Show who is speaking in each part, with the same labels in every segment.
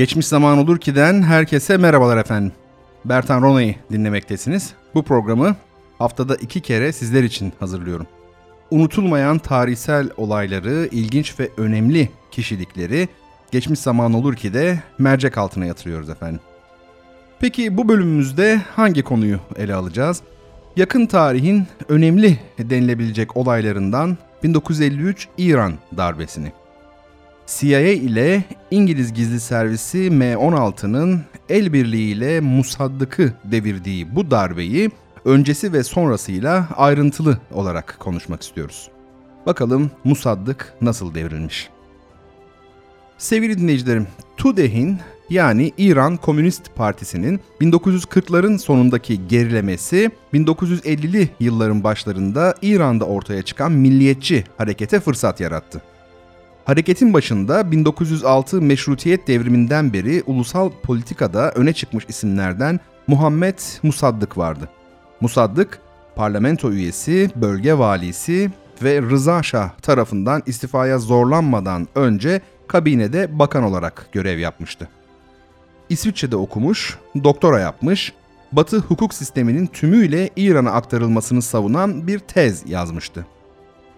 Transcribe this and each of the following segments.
Speaker 1: Geçmiş zaman olur ki'den herkese merhabalar efendim. Bertan Rona'yı dinlemektesiniz. Bu programı haftada iki kere sizler için hazırlıyorum. Unutulmayan tarihsel olayları, ilginç ve önemli kişilikleri geçmiş zaman olur ki de mercek altına yatırıyoruz efendim. Peki bu bölümümüzde hangi konuyu ele alacağız? Yakın tarihin önemli denilebilecek olaylarından 1953 İran darbesini. CIA ile İngiliz gizli servisi M16'nın el birliğiyle Musaddık'ı devirdiği bu darbeyi öncesi ve sonrasıyla ayrıntılı olarak konuşmak istiyoruz. Bakalım Musaddık nasıl devrilmiş? Sevgili dinleyicilerim, TUDEH'in yani İran Komünist Partisi'nin 1940'ların sonundaki gerilemesi 1950'li yılların başlarında İran'da ortaya çıkan milliyetçi harekete fırsat yarattı. Hareketin başında 1906 meşrutiyet devriminden beri ulusal politikada öne çıkmış isimlerden Muhammed Musaddık vardı. Musaddık, parlamento üyesi, bölge valisi ve Rıza Şah tarafından istifaya zorlanmadan önce kabinede bakan olarak görev yapmıştı. İsviçre'de okumuş, doktora yapmış, Batı hukuk sisteminin tümüyle İran'a aktarılmasını savunan bir tez yazmıştı.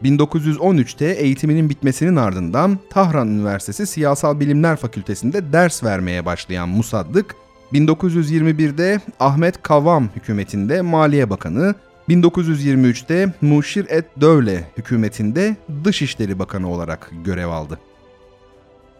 Speaker 1: 1913'te eğitiminin bitmesinin ardından Tahran Üniversitesi Siyasal Bilimler Fakültesinde ders vermeye başlayan Musaddık, 1921'de Ahmet Kavam hükümetinde Maliye Bakanı, 1923'te Muşir et Dövle hükümetinde Dışişleri Bakanı olarak görev aldı.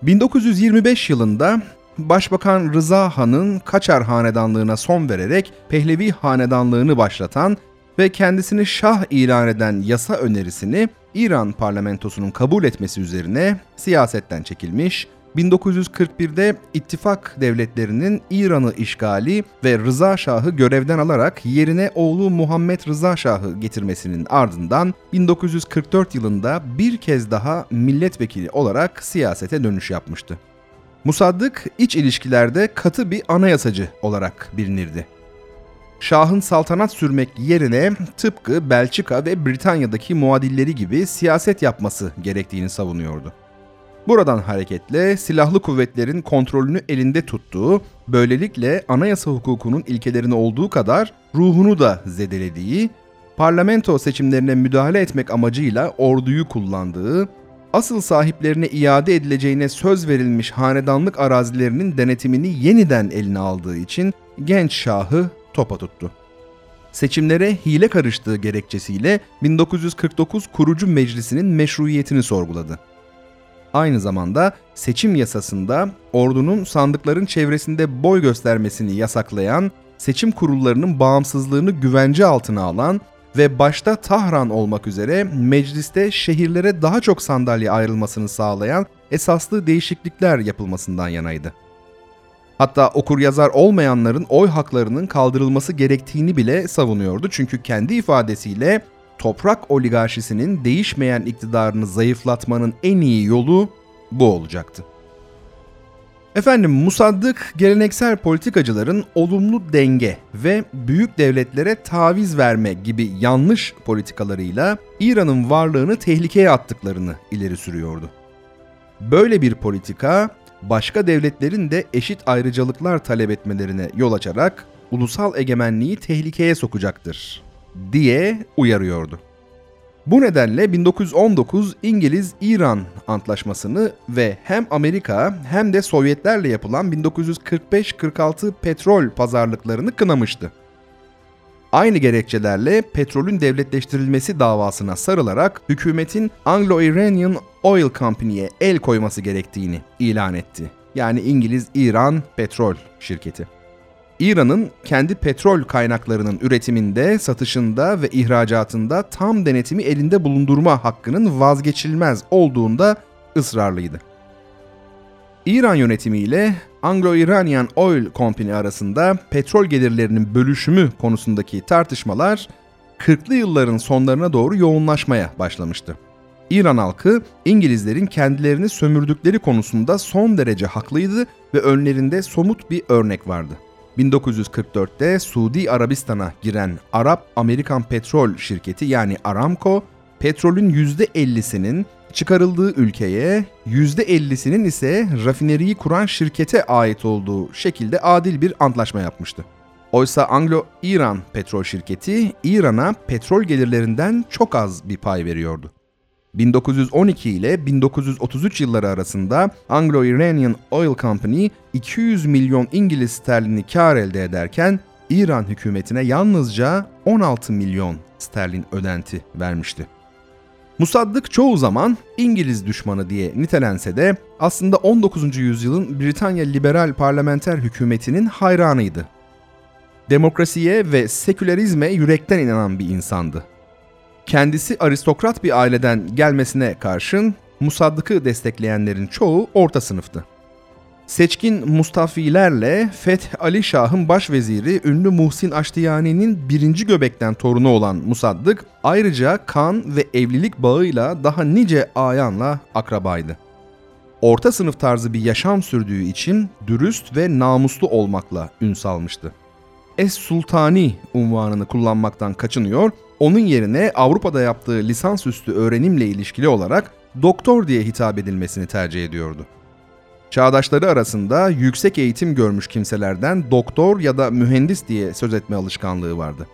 Speaker 1: 1925 yılında Başbakan Rıza Han'ın Kaçar Hanedanlığına son vererek Pehlevi Hanedanlığını başlatan ve kendisini şah ilan eden yasa önerisini İran parlamentosunun kabul etmesi üzerine siyasetten çekilmiş, 1941'de ittifak devletlerinin İran'ı işgali ve Rıza Şah'ı görevden alarak yerine oğlu Muhammed Rıza Şah'ı getirmesinin ardından 1944 yılında bir kez daha milletvekili olarak siyasete dönüş yapmıştı. Musaddık iç ilişkilerde katı bir anayasacı olarak bilinirdi. Şah'ın saltanat sürmek yerine tıpkı Belçika ve Britanya'daki muadilleri gibi siyaset yapması gerektiğini savunuyordu. Buradan hareketle silahlı kuvvetlerin kontrolünü elinde tuttuğu, böylelikle anayasa hukukunun ilkelerini olduğu kadar ruhunu da zedelediği, parlamento seçimlerine müdahale etmek amacıyla orduyu kullandığı, asıl sahiplerine iade edileceğine söz verilmiş hanedanlık arazilerinin denetimini yeniden eline aldığı için genç şahı topa tuttu. Seçimlere hile karıştığı gerekçesiyle 1949 kurucu meclisinin meşruiyetini sorguladı. Aynı zamanda seçim yasasında ordunun sandıkların çevresinde boy göstermesini yasaklayan, seçim kurullarının bağımsızlığını güvence altına alan ve başta Tahran olmak üzere mecliste şehirlere daha çok sandalye ayrılmasını sağlayan esaslı değişiklikler yapılmasından yanaydı. Hatta okur yazar olmayanların oy haklarının kaldırılması gerektiğini bile savunuyordu. Çünkü kendi ifadesiyle toprak oligarşisinin değişmeyen iktidarını zayıflatmanın en iyi yolu bu olacaktı. Efendim Musaddık geleneksel politikacıların olumlu denge ve büyük devletlere taviz verme gibi yanlış politikalarıyla İran'ın varlığını tehlikeye attıklarını ileri sürüyordu. Böyle bir politika başka devletlerin de eşit ayrıcalıklar talep etmelerine yol açarak ulusal egemenliği tehlikeye sokacaktır diye uyarıyordu. Bu nedenle 1919 İngiliz-İran Antlaşması'nı ve hem Amerika hem de Sovyetlerle yapılan 1945-46 petrol pazarlıklarını kınamıştı. Aynı gerekçelerle petrolün devletleştirilmesi davasına sarılarak hükümetin Anglo-Iranian Oil Company'ye el koyması gerektiğini ilan etti. Yani İngiliz-İran petrol şirketi. İran'ın kendi petrol kaynaklarının üretiminde, satışında ve ihracatında tam denetimi elinde bulundurma hakkının vazgeçilmez olduğunda ısrarlıydı. İran yönetimiyle Anglo-Iranian Oil Company arasında petrol gelirlerinin bölüşümü konusundaki tartışmalar 40'lı yılların sonlarına doğru yoğunlaşmaya başlamıştı. İran halkı İngilizlerin kendilerini sömürdükleri konusunda son derece haklıydı ve önlerinde somut bir örnek vardı. 1944'te Suudi Arabistan'a giren Arap-Amerikan Petrol Şirketi yani Aramco, petrolün %50'sinin çıkarıldığı ülkeye, %50'sinin ise rafineriyi kuran şirkete ait olduğu şekilde adil bir antlaşma yapmıştı. Oysa Anglo-İran Petrol Şirketi İran'a petrol gelirlerinden çok az bir pay veriyordu. 1912 ile 1933 yılları arasında Anglo-Iranian Oil Company 200 milyon İngiliz sterlini kar elde ederken İran hükümetine yalnızca 16 milyon sterlin ödenti vermişti. Musaddık çoğu zaman İngiliz düşmanı diye nitelense de aslında 19. yüzyılın Britanya liberal parlamenter hükümetinin hayranıydı. Demokrasiye ve sekülerizme yürekten inanan bir insandı. Kendisi aristokrat bir aileden gelmesine karşın Musaddık'ı destekleyenlerin çoğu orta sınıftı. Seçkin Mustafilerle Feth Ali Şah'ın başveziri ünlü Muhsin Aştiyani'nin birinci göbekten torunu olan Musaddık ayrıca kan ve evlilik bağıyla daha nice ayanla akrabaydı. Orta sınıf tarzı bir yaşam sürdüğü için dürüst ve namuslu olmakla ün salmıştı. Es Sultani unvanını kullanmaktan kaçınıyor, onun yerine Avrupa'da yaptığı lisansüstü öğrenimle ilişkili olarak doktor diye hitap edilmesini tercih ediyordu. Çağdaşları arasında yüksek eğitim görmüş kimselerden doktor ya da mühendis diye söz etme alışkanlığı vardı.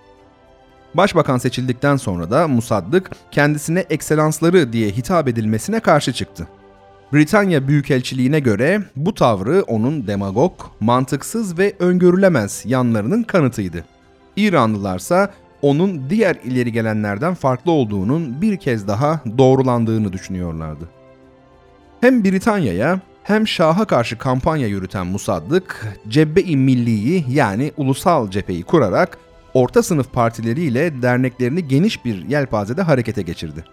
Speaker 1: Başbakan seçildikten sonra da Musaddık kendisine ekselansları diye hitap edilmesine karşı çıktı. Britanya Büyükelçiliğine göre bu tavrı onun demagog, mantıksız ve öngörülemez yanlarının kanıtıydı. İranlılarsa onun diğer ileri gelenlerden farklı olduğunun bir kez daha doğrulandığını düşünüyorlardı. Hem Britanya'ya hem Şah'a karşı kampanya yürüten Musaddık, Cebbe-i Milli'yi yani ulusal cepheyi kurarak orta sınıf partileriyle derneklerini geniş bir yelpazede harekete geçirdi.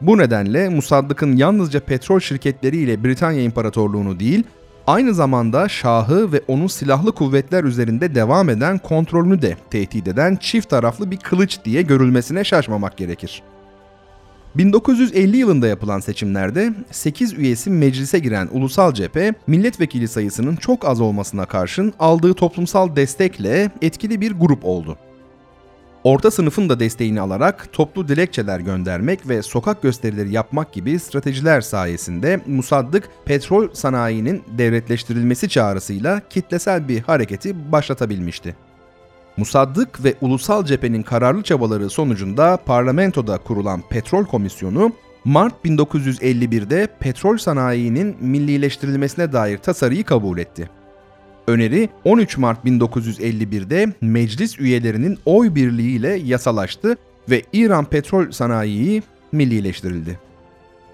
Speaker 1: Bu nedenle Musaddık'ın yalnızca petrol şirketleriyle Britanya İmparatorluğunu değil, aynı zamanda Şah'ı ve onun silahlı kuvvetler üzerinde devam eden kontrolünü de tehdit eden çift taraflı bir kılıç diye görülmesine şaşmamak gerekir. 1950 yılında yapılan seçimlerde 8 üyesi meclise giren ulusal cephe, milletvekili sayısının çok az olmasına karşın aldığı toplumsal destekle etkili bir grup oldu. Orta sınıfın da desteğini alarak toplu dilekçeler göndermek ve sokak gösterileri yapmak gibi stratejiler sayesinde Musaddık petrol sanayinin devletleştirilmesi çağrısıyla kitlesel bir hareketi başlatabilmişti. Musaddık ve ulusal cephenin kararlı çabaları sonucunda parlamentoda kurulan petrol komisyonu Mart 1951'de petrol sanayinin millileştirilmesine dair tasarıyı kabul etti. Öneri 13 Mart 1951'de meclis üyelerinin oy birliğiyle yasalaştı ve İran petrol sanayi millileştirildi.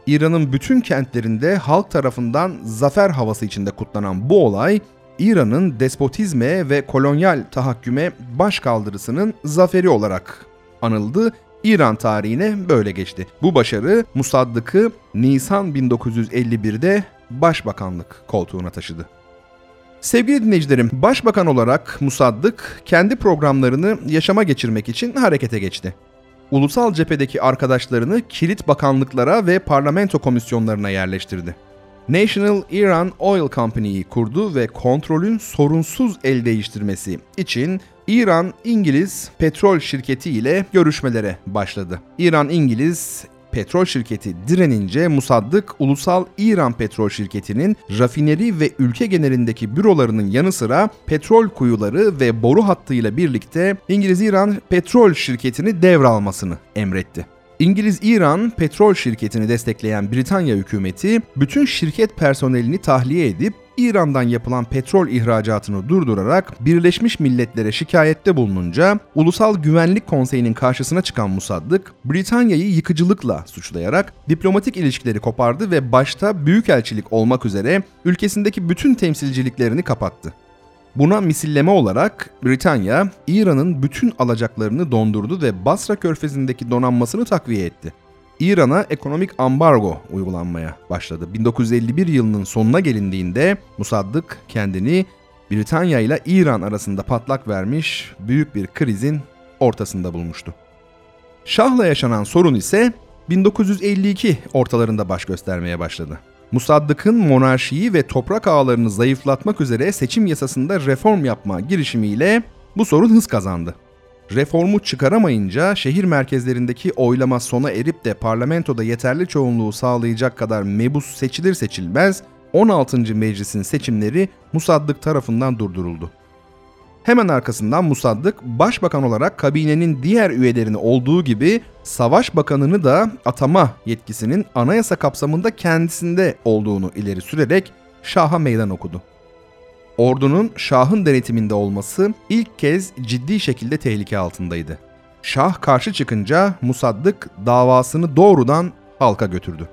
Speaker 1: İran'ın bütün kentlerinde halk tarafından zafer havası içinde kutlanan bu olay, İran'ın despotizme ve kolonyal tahakküme baş kaldırısının zaferi olarak anıldı. İran tarihine böyle geçti. Bu başarı Musaddık'ı Nisan 1951'de başbakanlık koltuğuna taşıdı. Sevgili dinleyicilerim, başbakan olarak Musaddık kendi programlarını yaşama geçirmek için harekete geçti. Ulusal cephedeki arkadaşlarını kilit bakanlıklara ve parlamento komisyonlarına yerleştirdi. National Iran Oil Company'yi kurdu ve kontrolün sorunsuz el değiştirmesi için İran İngiliz petrol şirketi ile görüşmelere başladı. İran İngiliz petrol şirketi direnince Musaddık Ulusal İran Petrol Şirketi'nin rafineri ve ülke genelindeki bürolarının yanı sıra petrol kuyuları ve boru hattıyla birlikte İngiliz-İran Petrol Şirketi'ni devralmasını emretti. İngiliz-İran petrol şirketini destekleyen Britanya hükümeti bütün şirket personelini tahliye edip İran'dan yapılan petrol ihracatını durdurarak Birleşmiş Milletler'e şikayette bulununca Ulusal Güvenlik Konseyi'nin karşısına çıkan Musaddık, Britanya'yı yıkıcılıkla suçlayarak diplomatik ilişkileri kopardı ve başta büyükelçilik olmak üzere ülkesindeki bütün temsilciliklerini kapattı. Buna misilleme olarak Britanya, İran'ın bütün alacaklarını dondurdu ve Basra körfezindeki donanmasını takviye etti. İran'a ekonomik ambargo uygulanmaya başladı. 1951 yılının sonuna gelindiğinde Musaddık kendini Britanya ile İran arasında patlak vermiş büyük bir krizin ortasında bulmuştu. Şah'la yaşanan sorun ise 1952 ortalarında baş göstermeye başladı. Musaddık'ın monarşiyi ve toprak ağlarını zayıflatmak üzere seçim yasasında reform yapma girişimiyle bu sorun hız kazandı. Reformu çıkaramayınca şehir merkezlerindeki oylama sona erip de parlamentoda yeterli çoğunluğu sağlayacak kadar mebus seçilir seçilmez 16. meclisin seçimleri Musaddık tarafından durduruldu. Hemen arkasından Musaddık başbakan olarak kabinenin diğer üyelerini olduğu gibi savaş bakanını da atama yetkisinin anayasa kapsamında kendisinde olduğunu ileri sürerek Şah'a meydan okudu. Ordunun Şah'ın denetiminde olması ilk kez ciddi şekilde tehlike altındaydı. Şah karşı çıkınca Musaddık davasını doğrudan halka götürdü.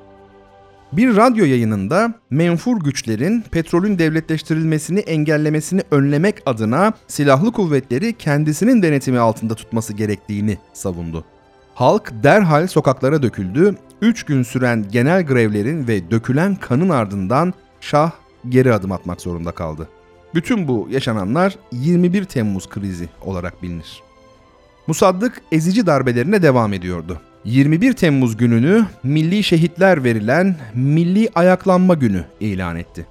Speaker 1: Bir radyo yayınında menfur güçlerin petrolün devletleştirilmesini engellemesini önlemek adına silahlı kuvvetleri kendisinin denetimi altında tutması gerektiğini savundu. Halk derhal sokaklara döküldü. 3 gün süren genel grevlerin ve dökülen kanın ardından Şah geri adım atmak zorunda kaldı. Bütün bu yaşananlar 21 Temmuz krizi olarak bilinir. Musaddık ezici darbelerine devam ediyordu. 21 Temmuz gününü milli şehitler verilen Milli Ayaklanma Günü ilan etti.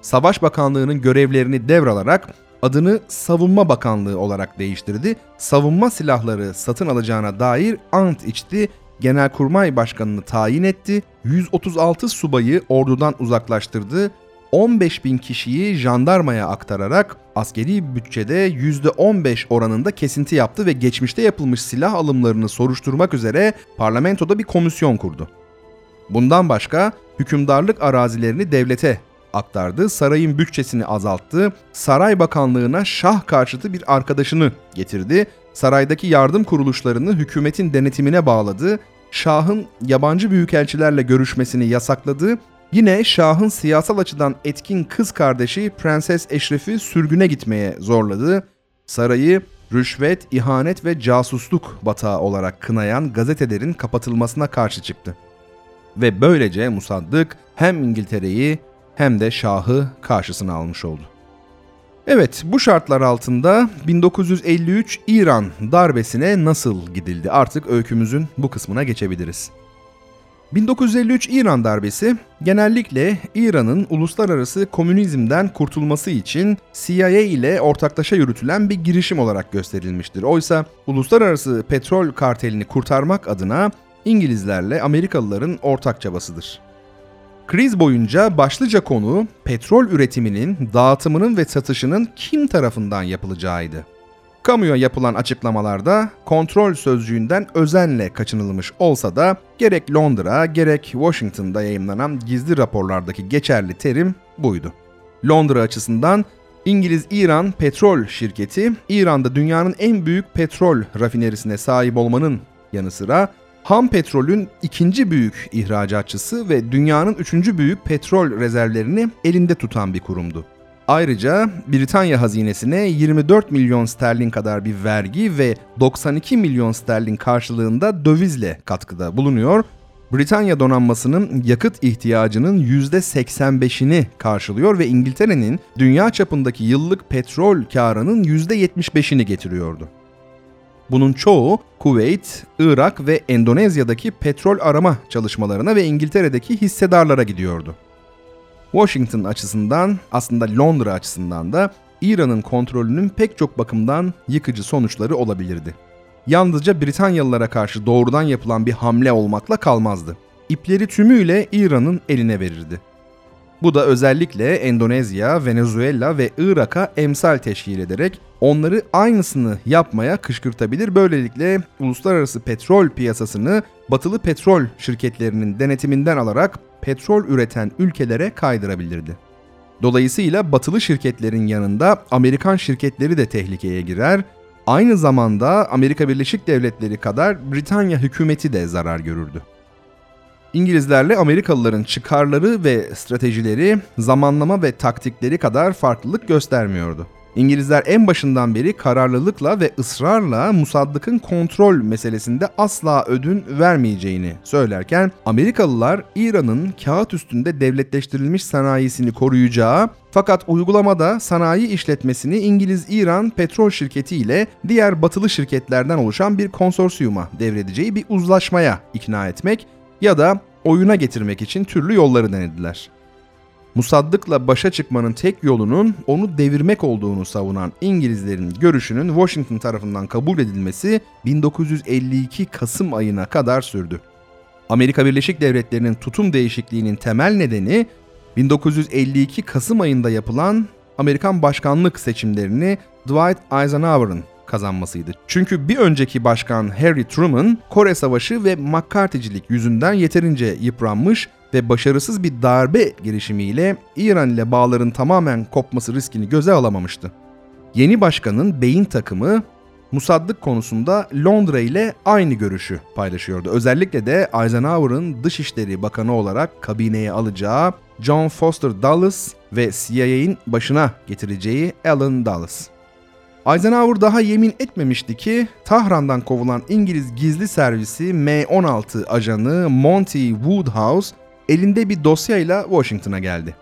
Speaker 1: Savaş Bakanlığı'nın görevlerini devralarak adını Savunma Bakanlığı olarak değiştirdi. Savunma silahları satın alacağına dair ant içti. Genelkurmay Başkanı'nı tayin etti. 136 subayı ordudan uzaklaştırdı 15 bin kişiyi jandarmaya aktararak askeri bütçede %15 oranında kesinti yaptı ve geçmişte yapılmış silah alımlarını soruşturmak üzere parlamentoda bir komisyon kurdu. Bundan başka hükümdarlık arazilerini devlete aktardı, sarayın bütçesini azalttı, saray bakanlığına şah karşıtı bir arkadaşını getirdi, saraydaki yardım kuruluşlarını hükümetin denetimine bağladı, şahın yabancı büyükelçilerle görüşmesini yasakladı Yine Şah'ın siyasal açıdan etkin kız kardeşi Prenses Eşref'i sürgüne gitmeye zorladı. Sarayı rüşvet, ihanet ve casusluk batağı olarak kınayan gazetelerin kapatılmasına karşı çıktı. Ve böylece Musaddık hem İngiltere'yi hem de Şah'ı karşısına almış oldu. Evet, bu şartlar altında 1953 İran darbesine nasıl gidildi? Artık öykümüzün bu kısmına geçebiliriz. 1953 İran darbesi genellikle İran'ın uluslararası komünizmden kurtulması için CIA ile ortaklaşa yürütülen bir girişim olarak gösterilmiştir. Oysa uluslararası petrol kartelini kurtarmak adına İngilizlerle Amerikalıların ortak çabasıdır. Kriz boyunca başlıca konu petrol üretiminin, dağıtımının ve satışının kim tarafından yapılacağıydı. Kamuya yapılan açıklamalarda kontrol sözcüğünden özenle kaçınılmış olsa da gerek Londra gerek Washington'da yayınlanan gizli raporlardaki geçerli terim buydu. Londra açısından İngiliz-İran Petrol Şirketi, İran'da dünyanın en büyük petrol rafinerisine sahip olmanın yanı sıra ham petrolün ikinci büyük ihracatçısı ve dünyanın üçüncü büyük petrol rezervlerini elinde tutan bir kurumdu. Ayrıca Britanya hazinesine 24 milyon sterlin kadar bir vergi ve 92 milyon sterlin karşılığında dövizle katkıda bulunuyor. Britanya donanmasının yakıt ihtiyacının %85'ini karşılıyor ve İngiltere'nin dünya çapındaki yıllık petrol karının %75'ini getiriyordu. Bunun çoğu Kuveyt, Irak ve Endonezya'daki petrol arama çalışmalarına ve İngiltere'deki hissedarlara gidiyordu. Washington açısından aslında Londra açısından da İran'ın kontrolünün pek çok bakımdan yıkıcı sonuçları olabilirdi. Yalnızca Britanyalılara karşı doğrudan yapılan bir hamle olmakla kalmazdı. İpleri tümüyle İran'ın eline verirdi. Bu da özellikle Endonezya, Venezuela ve Irak'a emsal teşkil ederek onları aynısını yapmaya kışkırtabilir. Böylelikle uluslararası petrol piyasasını batılı petrol şirketlerinin denetiminden alarak petrol üreten ülkelere kaydırabilirdi. Dolayısıyla batılı şirketlerin yanında Amerikan şirketleri de tehlikeye girer. Aynı zamanda Amerika Birleşik Devletleri kadar Britanya hükümeti de zarar görürdü. İngilizlerle Amerikalıların çıkarları ve stratejileri zamanlama ve taktikleri kadar farklılık göstermiyordu. İngilizler en başından beri kararlılıkla ve ısrarla Musaddık'ın kontrol meselesinde asla ödün vermeyeceğini söylerken Amerikalılar İran'ın kağıt üstünde devletleştirilmiş sanayisini koruyacağı fakat uygulamada sanayi işletmesini İngiliz-İran petrol şirketi ile diğer batılı şirketlerden oluşan bir konsorsiyuma devredeceği bir uzlaşmaya ikna etmek ya da oyuna getirmek için türlü yolları denediler. Musaddık'la başa çıkmanın tek yolunun onu devirmek olduğunu savunan İngilizlerin görüşünün Washington tarafından kabul edilmesi 1952 Kasım ayına kadar sürdü. Amerika Birleşik Devletleri'nin tutum değişikliğinin temel nedeni 1952 Kasım ayında yapılan Amerikan başkanlık seçimlerini Dwight Eisenhower'ın kazanmasıydı. Çünkü bir önceki başkan Harry Truman Kore Savaşı ve McCarthy'cilik yüzünden yeterince yıpranmış ve başarısız bir darbe girişimiyle İran ile bağların tamamen kopması riskini göze alamamıştı. Yeni başkanın beyin takımı Musaddık konusunda Londra ile aynı görüşü paylaşıyordu. Özellikle de Eisenhower'ın Dışişleri Bakanı olarak kabineye alacağı John Foster Dulles ve CIA'in başına getireceği Alan Dulles. Eisenhower daha yemin etmemişti ki Tahran'dan kovulan İngiliz gizli servisi M16 ajanı Monty Woodhouse elinde bir dosyayla Washington'a geldi.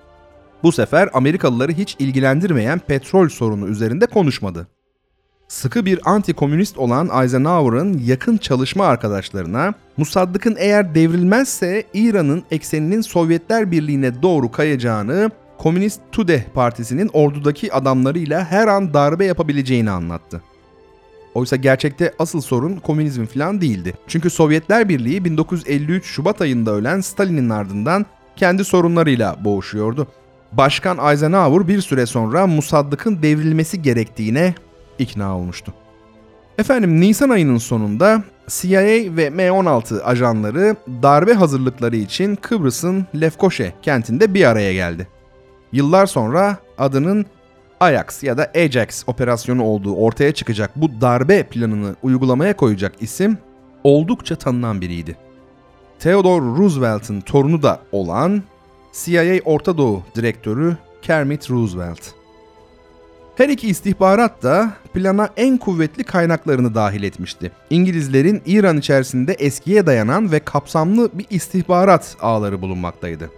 Speaker 1: Bu sefer Amerikalıları hiç ilgilendirmeyen petrol sorunu üzerinde konuşmadı. Sıkı bir anti-komünist olan Eisenhower'ın yakın çalışma arkadaşlarına Musaddık'ın eğer devrilmezse İran'ın ekseninin Sovyetler Birliği'ne doğru kayacağını Komünist Tudeh Partisi'nin ordudaki adamlarıyla her an darbe yapabileceğini anlattı. Oysa gerçekte asıl sorun komünizm falan değildi. Çünkü Sovyetler Birliği 1953 Şubat ayında ölen Stalin'in ardından kendi sorunlarıyla boğuşuyordu. Başkan Eisenhower bir süre sonra Musaddık'ın devrilmesi gerektiğine ikna olmuştu. Efendim Nisan ayının sonunda CIA ve M16 ajanları darbe hazırlıkları için Kıbrıs'ın Lefkoşe kentinde bir araya geldi. Yıllar sonra adının Ajax ya da Ajax operasyonu olduğu ortaya çıkacak bu darbe planını uygulamaya koyacak isim oldukça tanınan biriydi. Theodore Roosevelt'ın torunu da olan CIA Orta Doğu Direktörü Kermit Roosevelt. Her iki istihbarat da plana en kuvvetli kaynaklarını dahil etmişti. İngilizlerin İran içerisinde eskiye dayanan ve kapsamlı bir istihbarat ağları bulunmaktaydı.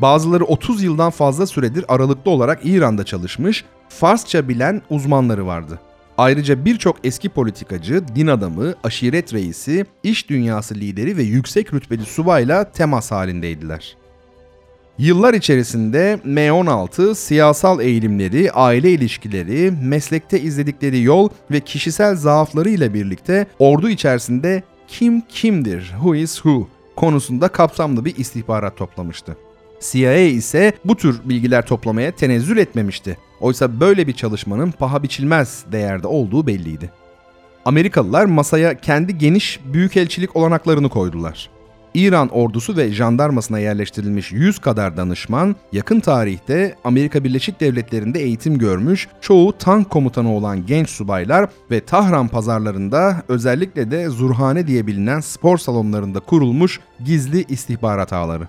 Speaker 1: Bazıları 30 yıldan fazla süredir aralıklı olarak İran'da çalışmış, Farsça bilen uzmanları vardı. Ayrıca birçok eski politikacı, din adamı, aşiret reisi, iş dünyası lideri ve yüksek rütbeli subayla temas halindeydiler. Yıllar içerisinde M16 siyasal eğilimleri, aile ilişkileri, meslekte izledikleri yol ve kişisel zaaflarıyla birlikte ordu içerisinde kim kimdir, who is who konusunda kapsamlı bir istihbarat toplamıştı. CIA ise bu tür bilgiler toplamaya tenezzül etmemişti. Oysa böyle bir çalışmanın paha biçilmez değerde olduğu belliydi. Amerikalılar masaya kendi geniş büyükelçilik olanaklarını koydular. İran ordusu ve jandarmasına yerleştirilmiş 100 kadar danışman, yakın tarihte Amerika Birleşik Devletleri'nde eğitim görmüş, çoğu tank komutanı olan genç subaylar ve Tahran pazarlarında özellikle de Zurhane diye bilinen spor salonlarında kurulmuş gizli istihbarat ağları.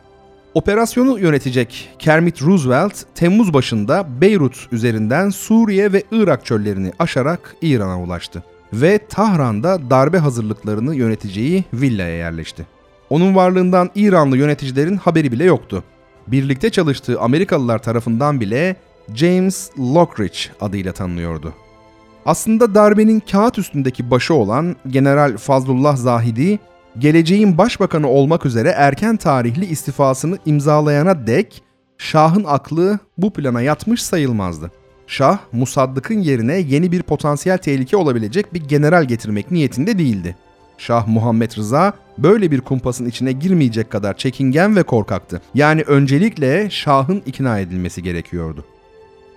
Speaker 1: Operasyonu yönetecek Kermit Roosevelt, Temmuz başında Beyrut üzerinden Suriye ve Irak çöllerini aşarak İran'a ulaştı ve Tahran'da darbe hazırlıklarını yöneteceği villaya yerleşti. Onun varlığından İranlı yöneticilerin haberi bile yoktu. Birlikte çalıştığı Amerikalılar tarafından bile James Lockridge adıyla tanınıyordu. Aslında darbenin kağıt üstündeki başı olan General Fazlullah Zahidi, geleceğin başbakanı olmak üzere erken tarihli istifasını imzalayana dek Şah'ın aklı bu plana yatmış sayılmazdı. Şah, Musaddık'ın yerine yeni bir potansiyel tehlike olabilecek bir general getirmek niyetinde değildi. Şah Muhammed Rıza böyle bir kumpasın içine girmeyecek kadar çekingen ve korkaktı. Yani öncelikle Şah'ın ikna edilmesi gerekiyordu.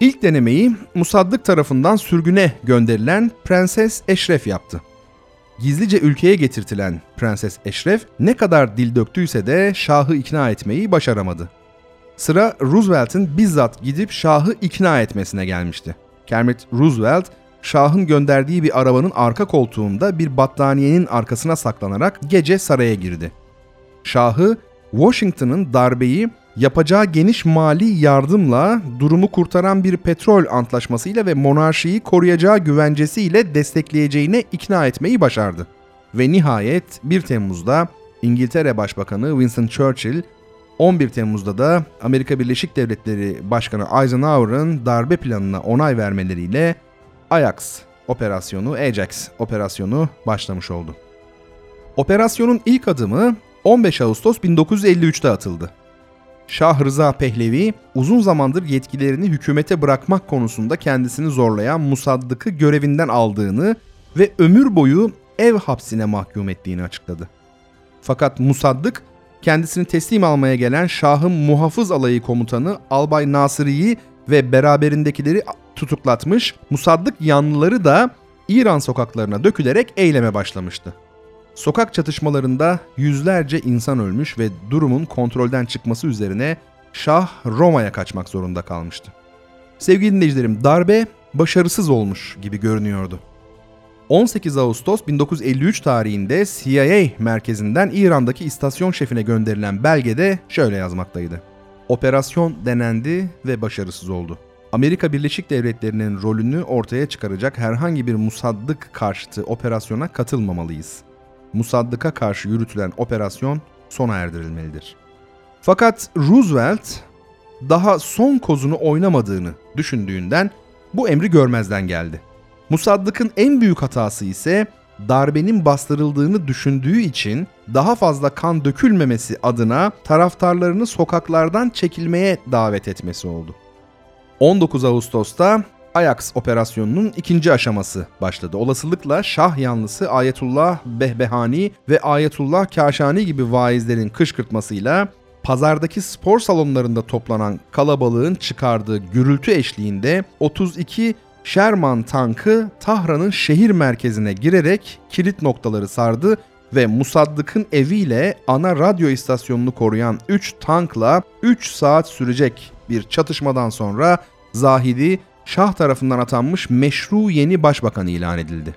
Speaker 1: İlk denemeyi Musaddık tarafından sürgüne gönderilen Prenses Eşref yaptı. Gizlice ülkeye getirtilen Prenses Eşref ne kadar dil döktüyse de Şah'ı ikna etmeyi başaramadı. Sıra Roosevelt'in bizzat gidip Şah'ı ikna etmesine gelmişti. Kermit Roosevelt Şah'ın gönderdiği bir arabanın arka koltuğunda bir battaniyenin arkasına saklanarak gece saraya girdi. Şah'ı Washington'ın darbeyi yapacağı geniş mali yardımla durumu kurtaran bir petrol antlaşmasıyla ve monarşiyi koruyacağı güvencesiyle destekleyeceğine ikna etmeyi başardı. Ve nihayet 1 Temmuz'da İngiltere Başbakanı Winston Churchill 11 Temmuz'da da Amerika Birleşik Devletleri Başkanı Eisenhower'ın darbe planına onay vermeleriyle Ajax operasyonu, Ajax operasyonu başlamış oldu. Operasyonun ilk adımı 15 Ağustos 1953'te atıldı. Şah Rıza Pehlevi uzun zamandır yetkilerini hükümete bırakmak konusunda kendisini zorlayan Musaddık'ı görevinden aldığını ve ömür boyu ev hapsine mahkum ettiğini açıkladı. Fakat Musaddık kendisini teslim almaya gelen Şah'ın muhafız alayı komutanı Albay Nasiri'yi ve beraberindekileri tutuklatmış, Musaddık yanlıları da İran sokaklarına dökülerek eyleme başlamıştı. Sokak çatışmalarında yüzlerce insan ölmüş ve durumun kontrolden çıkması üzerine Şah Roma'ya kaçmak zorunda kalmıştı. Sevgili dinleyicilerim darbe başarısız olmuş gibi görünüyordu. 18 Ağustos 1953 tarihinde CIA merkezinden İran'daki istasyon şefine gönderilen belgede şöyle yazmaktaydı. Operasyon denendi ve başarısız oldu. Amerika Birleşik Devletleri'nin rolünü ortaya çıkaracak herhangi bir musaddık karşıtı operasyona katılmamalıyız. Musaddık'a karşı yürütülen operasyon sona erdirilmelidir. Fakat Roosevelt daha son kozunu oynamadığını düşündüğünden bu emri görmezden geldi. Musaddık'ın en büyük hatası ise darbenin bastırıldığını düşündüğü için daha fazla kan dökülmemesi adına taraftarlarını sokaklardan çekilmeye davet etmesi oldu. 19 Ağustos'ta Ajax operasyonunun ikinci aşaması başladı. Olasılıkla Şah yanlısı Ayetullah Behbehani ve Ayetullah Kaşani gibi vaizlerin kışkırtmasıyla pazardaki spor salonlarında toplanan kalabalığın çıkardığı gürültü eşliğinde 32 Sherman tankı Tahran'ın şehir merkezine girerek kilit noktaları sardı ve Musaddık'ın eviyle ana radyo istasyonunu koruyan 3 tankla 3 saat sürecek bir çatışmadan sonra Zahidi Şah tarafından atanmış meşru yeni başbakan ilan edildi.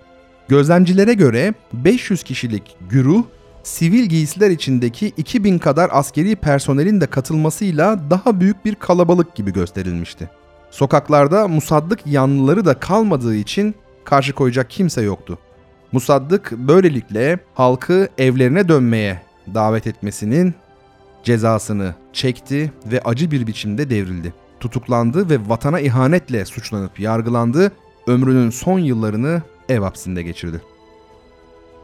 Speaker 1: Gözlemcilere göre 500 kişilik güruh sivil giysiler içindeki 2000 kadar askeri personelin de katılmasıyla daha büyük bir kalabalık gibi gösterilmişti. Sokaklarda Musaddık yanlıları da kalmadığı için karşı koyacak kimse yoktu. Musaddık böylelikle halkı evlerine dönmeye davet etmesinin cezasını çekti ve acı bir biçimde devrildi. Tutuklandı ve vatana ihanetle suçlanıp yargılandı, ömrünün son yıllarını ev hapsinde geçirdi.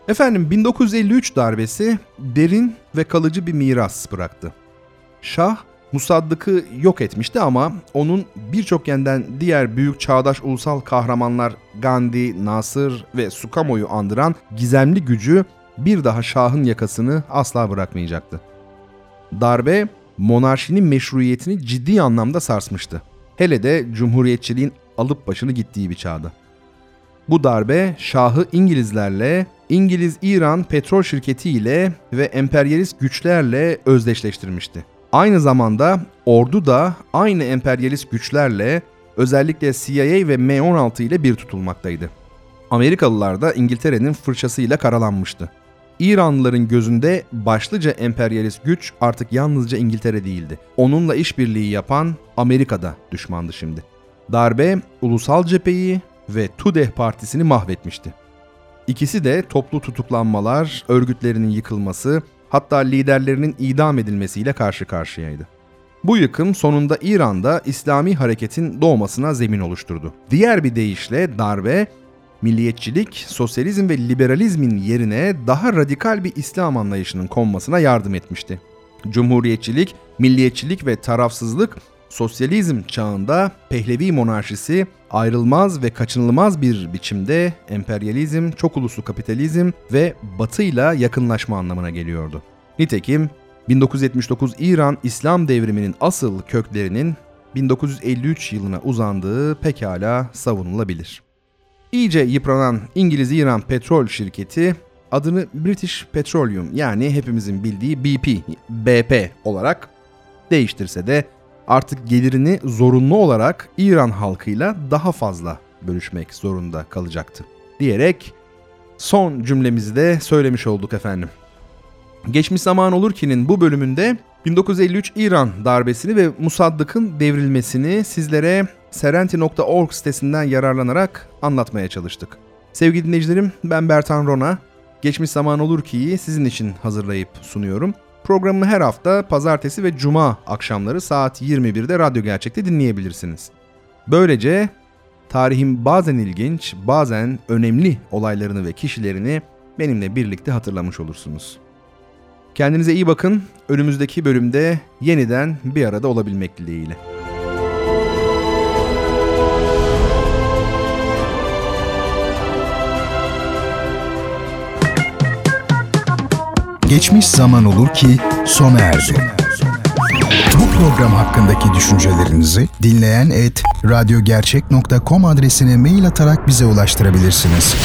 Speaker 1: Efendim 1953 darbesi derin ve kalıcı bir miras bıraktı. Şah Musaddık'ı yok etmişti ama onun birçok yönden diğer büyük çağdaş ulusal kahramanlar Gandhi, Nasır ve Sukamo'yu andıran gizemli gücü bir daha Şah'ın yakasını asla bırakmayacaktı. Darbe monarşinin meşruiyetini ciddi anlamda sarsmıştı. Hele de cumhuriyetçiliğin alıp başını gittiği bir çağda. Bu darbe Şah'ı İngilizlerle, İngiliz-İran petrol şirketi ile ve emperyalist güçlerle özdeşleştirmişti. Aynı zamanda ordu da aynı emperyalist güçlerle özellikle CIA ve M16 ile bir tutulmaktaydı. Amerikalılar da İngiltere'nin fırçasıyla karalanmıştı. İranlıların gözünde başlıca emperyalist güç artık yalnızca İngiltere değildi. Onunla işbirliği yapan Amerika'da düşmandı şimdi. Darbe ulusal cepheyi ve Tudeh partisini mahvetmişti. İkisi de toplu tutuklanmalar, örgütlerinin yıkılması, hatta liderlerinin idam edilmesiyle karşı karşıyaydı. Bu yıkım sonunda İran'da İslami hareketin doğmasına zemin oluşturdu. Diğer bir deyişle darbe, milliyetçilik, sosyalizm ve liberalizmin yerine daha radikal bir İslam anlayışının konmasına yardım etmişti. Cumhuriyetçilik, milliyetçilik ve tarafsızlık sosyalizm çağında Pehlevi monarşisi ayrılmaz ve kaçınılmaz bir biçimde emperyalizm, çok uluslu kapitalizm ve batıyla yakınlaşma anlamına geliyordu. Nitekim 1979 İran İslam devriminin asıl köklerinin 1953 yılına uzandığı pekala savunulabilir. İyice yıpranan İngiliz-İran petrol şirketi adını British Petroleum yani hepimizin bildiği BP, BP olarak değiştirse de artık gelirini zorunlu olarak İran halkıyla daha fazla bölüşmek zorunda kalacaktı. Diyerek son cümlemizi de söylemiş olduk efendim. Geçmiş zaman olur ki'nin bu bölümünde 1953 İran darbesini ve Musaddık'ın devrilmesini sizlere serenti.org sitesinden yararlanarak anlatmaya çalıştık. Sevgili dinleyicilerim ben Bertan Rona. Geçmiş zaman olur ki sizin için hazırlayıp sunuyorum. Programı her hafta pazartesi ve cuma akşamları saat 21'de Radyo Gerçek'te dinleyebilirsiniz. Böylece tarihin bazen ilginç, bazen önemli olaylarını ve kişilerini benimle birlikte hatırlamış olursunuz. Kendinize iyi bakın. Önümüzdeki bölümde yeniden bir arada olabilmek dileğiyle.
Speaker 2: Geçmiş zaman olur ki sona erdi. Bu program hakkındaki düşüncelerinizi dinleyen et radyogercek.com adresine mail atarak bize ulaştırabilirsiniz.